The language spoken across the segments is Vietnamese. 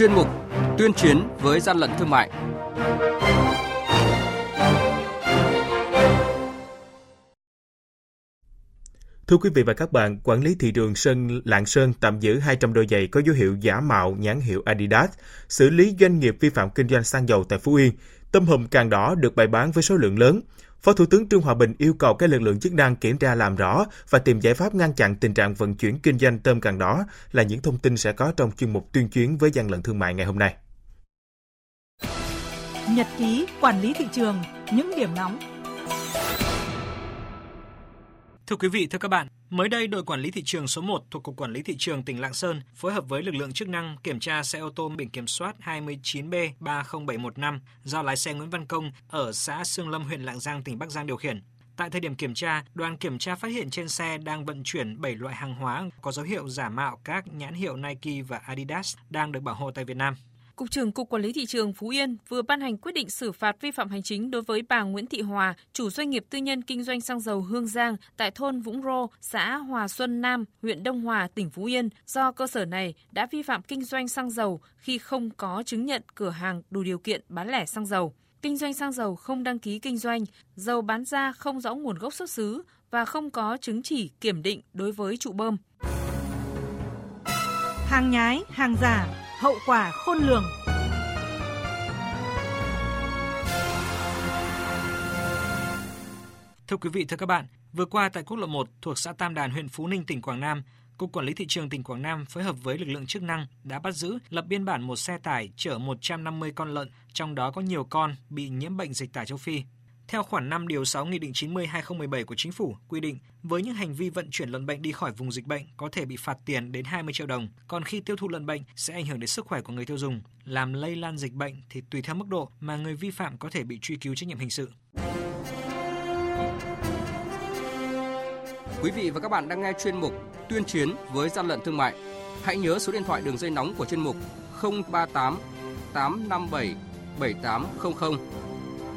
chuyên mục Tuyên chiến với gian lận thương mại. Thưa quý vị và các bạn, quản lý thị trường Sơn Lạng Sơn tạm giữ 200 đôi giày có dấu hiệu giả mạo nhãn hiệu Adidas, xử lý doanh nghiệp vi phạm kinh doanh xăng dầu tại Phú Yên. Tôm hùm càng đỏ được bày bán với số lượng lớn. Phó Thủ tướng Trương Hòa Bình yêu cầu các lực lượng chức năng kiểm tra làm rõ và tìm giải pháp ngăn chặn tình trạng vận chuyển kinh doanh tôm càng đỏ là những thông tin sẽ có trong chuyên mục tuyên chuyến với gian lận thương mại ngày hôm nay. Nhật ký quản lý thị trường, những điểm nóng Thưa quý vị, thưa các bạn, mới đây đội quản lý thị trường số 1 thuộc Cục Quản lý Thị trường tỉnh Lạng Sơn phối hợp với lực lượng chức năng kiểm tra xe ô tô biển kiểm soát 29B30715 do lái xe Nguyễn Văn Công ở xã Sương Lâm, huyện Lạng Giang, tỉnh Bắc Giang điều khiển. Tại thời điểm kiểm tra, đoàn kiểm tra phát hiện trên xe đang vận chuyển 7 loại hàng hóa có dấu hiệu giả mạo các nhãn hiệu Nike và Adidas đang được bảo hộ tại Việt Nam. Cục trưởng Cục Quản lý Thị trường Phú Yên vừa ban hành quyết định xử phạt vi phạm hành chính đối với bà Nguyễn Thị Hòa, chủ doanh nghiệp tư nhân kinh doanh xăng dầu Hương Giang tại thôn Vũng Rô, xã Hòa Xuân Nam, huyện Đông Hòa, tỉnh Phú Yên do cơ sở này đã vi phạm kinh doanh xăng dầu khi không có chứng nhận cửa hàng đủ điều kiện bán lẻ xăng dầu. Kinh doanh xăng dầu không đăng ký kinh doanh, dầu bán ra không rõ nguồn gốc xuất xứ và không có chứng chỉ kiểm định đối với trụ bơm. Hàng nhái, hàng giả, hậu quả khôn lường. Thưa quý vị, thưa các bạn, vừa qua tại quốc lộ 1 thuộc xã Tam Đàn, huyện Phú Ninh, tỉnh Quảng Nam, Cục Quản lý Thị trường tỉnh Quảng Nam phối hợp với lực lượng chức năng đã bắt giữ, lập biên bản một xe tải chở 150 con lợn, trong đó có nhiều con bị nhiễm bệnh dịch tả châu Phi. Theo khoản 5 điều 6 Nghị định 90/2017 của Chính phủ quy định, với những hành vi vận chuyển lợn bệnh đi khỏi vùng dịch bệnh có thể bị phạt tiền đến 20 triệu đồng, còn khi tiêu thụ lợn bệnh sẽ ảnh hưởng đến sức khỏe của người tiêu dùng, làm lây lan dịch bệnh thì tùy theo mức độ mà người vi phạm có thể bị truy cứu trách nhiệm hình sự. Quý vị và các bạn đang nghe chuyên mục Tuyên chiến với gian lận thương mại. Hãy nhớ số điện thoại đường dây nóng của chuyên mục 038 857 7800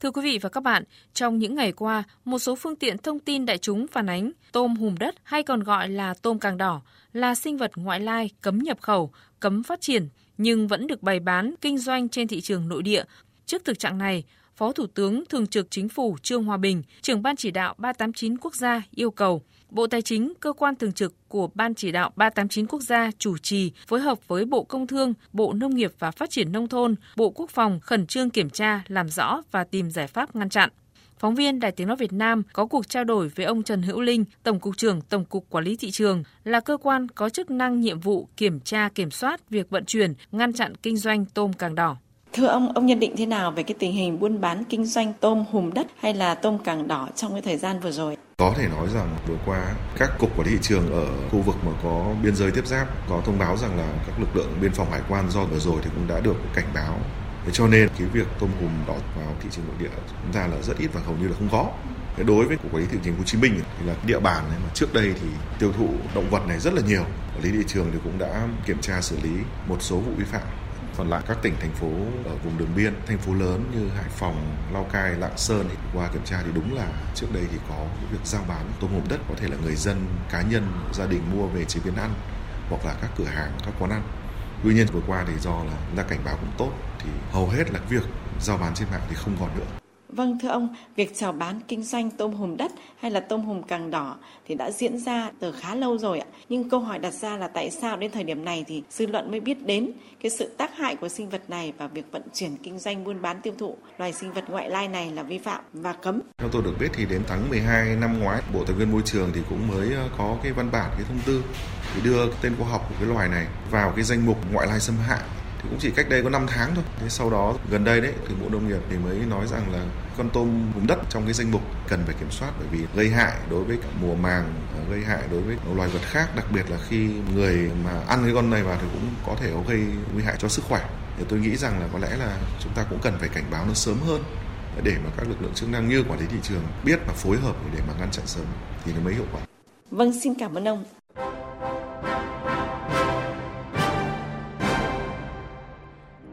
Thưa quý vị và các bạn, trong những ngày qua, một số phương tiện thông tin đại chúng phản ánh tôm hùm đất hay còn gọi là tôm càng đỏ là sinh vật ngoại lai cấm nhập khẩu, cấm phát triển nhưng vẫn được bày bán kinh doanh trên thị trường nội địa. Trước thực trạng này, Phó Thủ tướng Thường trực Chính phủ Trương Hòa Bình, trưởng Ban chỉ đạo 389 quốc gia yêu cầu Bộ Tài chính, cơ quan thường trực của Ban chỉ đạo 389 quốc gia chủ trì phối hợp với Bộ Công Thương, Bộ Nông nghiệp và Phát triển Nông thôn, Bộ Quốc phòng khẩn trương kiểm tra, làm rõ và tìm giải pháp ngăn chặn. Phóng viên Đài Tiếng Nói Việt Nam có cuộc trao đổi với ông Trần Hữu Linh, Tổng cục trưởng Tổng cục Quản lý Thị trường, là cơ quan có chức năng nhiệm vụ kiểm tra kiểm soát việc vận chuyển, ngăn chặn kinh doanh tôm càng đỏ. Thưa ông, ông nhận định thế nào về cái tình hình buôn bán kinh doanh tôm hùm đất hay là tôm càng đỏ trong cái thời gian vừa rồi? Có thể nói rằng vừa qua các cục quản lý thị trường ở khu vực mà có biên giới tiếp giáp có thông báo rằng là các lực lượng biên phòng hải quan do vừa rồi thì cũng đã được cảnh báo. Thế cho nên cái việc tôm hùm đỏ vào thị trường nội địa chúng ta là rất ít và hầu như là không có. Thế đối với cục quản lý thị trường Hồ Chí Minh thì là địa bàn này mà trước đây thì tiêu thụ động vật này rất là nhiều. Quản lý thị trường thì cũng đã kiểm tra xử lý một số vụ vi phạm còn lại các tỉnh, thành phố ở vùng đường biên, thành phố lớn như hải phòng lao cai, lạng sơn thì qua kiểm tra thì đúng là trước đây thì có việc giao bán tôm hùm đất, có thể là người dân, cá nhân, gia đình mua về chế biến ăn hoặc là các cửa hàng, các quán ăn. Tuy nhiên vừa qua thì do là chúng ta cảnh báo cũng tốt thì hầu hết là việc giao bán trên mạng thì không còn nữa. Vâng thưa ông, việc chào bán kinh doanh tôm hùm đất hay là tôm hùm càng đỏ thì đã diễn ra từ khá lâu rồi ạ. Nhưng câu hỏi đặt ra là tại sao đến thời điểm này thì dư luận mới biết đến cái sự tác hại của sinh vật này và việc vận chuyển kinh doanh buôn bán tiêu thụ loài sinh vật ngoại lai này là vi phạm và cấm. Theo tôi được biết thì đến tháng 12 năm ngoái, Bộ Tài nguyên Môi trường thì cũng mới ờ, có cái văn bản, cái thông tư thì đưa tên khoa học của cái loài này vào cái danh mục ngoại lai xâm hại thì cũng chỉ cách đây có 5 tháng thôi. Thế sau đó gần đây đấy thì Bộ Nông nghiệp thì mới nói rằng là con tôm vùng đất trong cái danh mục cần phải kiểm soát bởi vì gây hại đối với cả mùa màng, ờ, gây hại đối với loài vật khác, đặc biệt là khi người mà ăn cái con này vào thì cũng có thể gây nguy hại cho sức khỏe. Thì tôi nghĩ rằng là có lẽ là chúng ta cũng cần phải cảnh báo nó sớm hơn để mà các lực lượng chức năng như quản lý thị trường biết và phối hợp để mà ngăn chặn sớm thì nó mới hiệu quả. Vâng, xin cảm ơn ông.